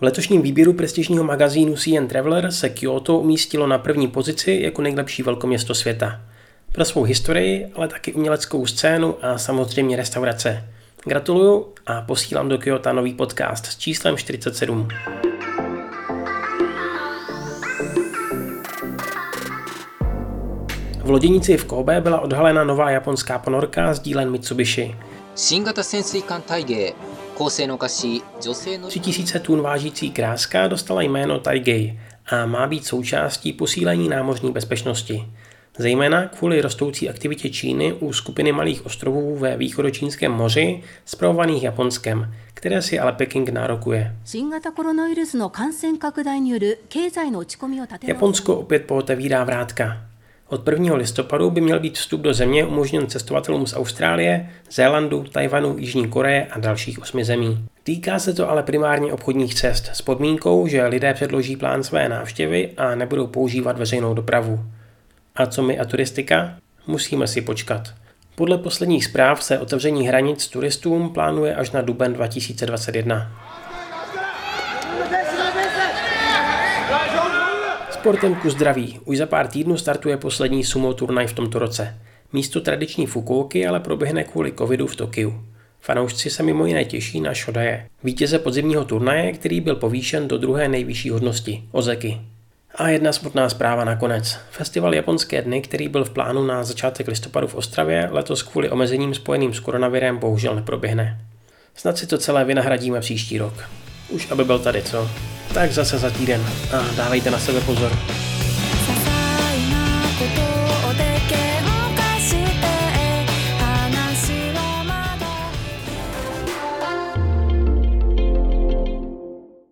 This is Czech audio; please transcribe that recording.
V letošním výběru prestižního magazínu CN Traveler se Kyoto umístilo na první pozici jako nejlepší velkoměsto světa. Pro svou historii, ale taky uměleckou scénu a samozřejmě restaurace. Gratuluju a posílám do Kyoto nový podcast s číslem 47. V loděnici v Kobe byla odhalena nová japonská ponorka z dílen Mitsubishi. 3000 tun vážící kráska dostala jméno Taigei a má být součástí posílení námořní bezpečnosti. Zejména kvůli rostoucí aktivitě Číny u skupiny malých ostrovů ve východočínském moři, zpravovaných Japonskem, které si ale Peking nárokuje. Japonsko opět pootevírá vrátka. Od 1. listopadu by měl být vstup do země umožněn cestovatelům z Austrálie, Zélandu, Tajvanu, Jižní Koreje a dalších osmi zemí. Týká se to ale primárně obchodních cest s podmínkou, že lidé předloží plán své návštěvy a nebudou používat veřejnou dopravu. A co my a turistika? Musíme si počkat. Podle posledních zpráv se otevření hranic turistům plánuje až na duben 2021. Sportem ku zdraví. Už za pár týdnů startuje poslední sumo turnaj v tomto roce. Místo tradiční Fukuoky ale proběhne kvůli covidu v Tokiu. Fanoušci se mimo jiné těší na Shodaje, vítěze podzimního turnaje, který byl povýšen do druhé nejvyšší hodnosti, Ozeky. A jedna smutná zpráva nakonec. Festival Japonské dny, který byl v plánu na začátek listopadu v Ostravě, letos kvůli omezením spojeným s koronavirem bohužel neproběhne. Snad si to celé vynahradíme příští rok. Už aby byl tady, co? Tak zase za týden a dávejte na sebe pozor.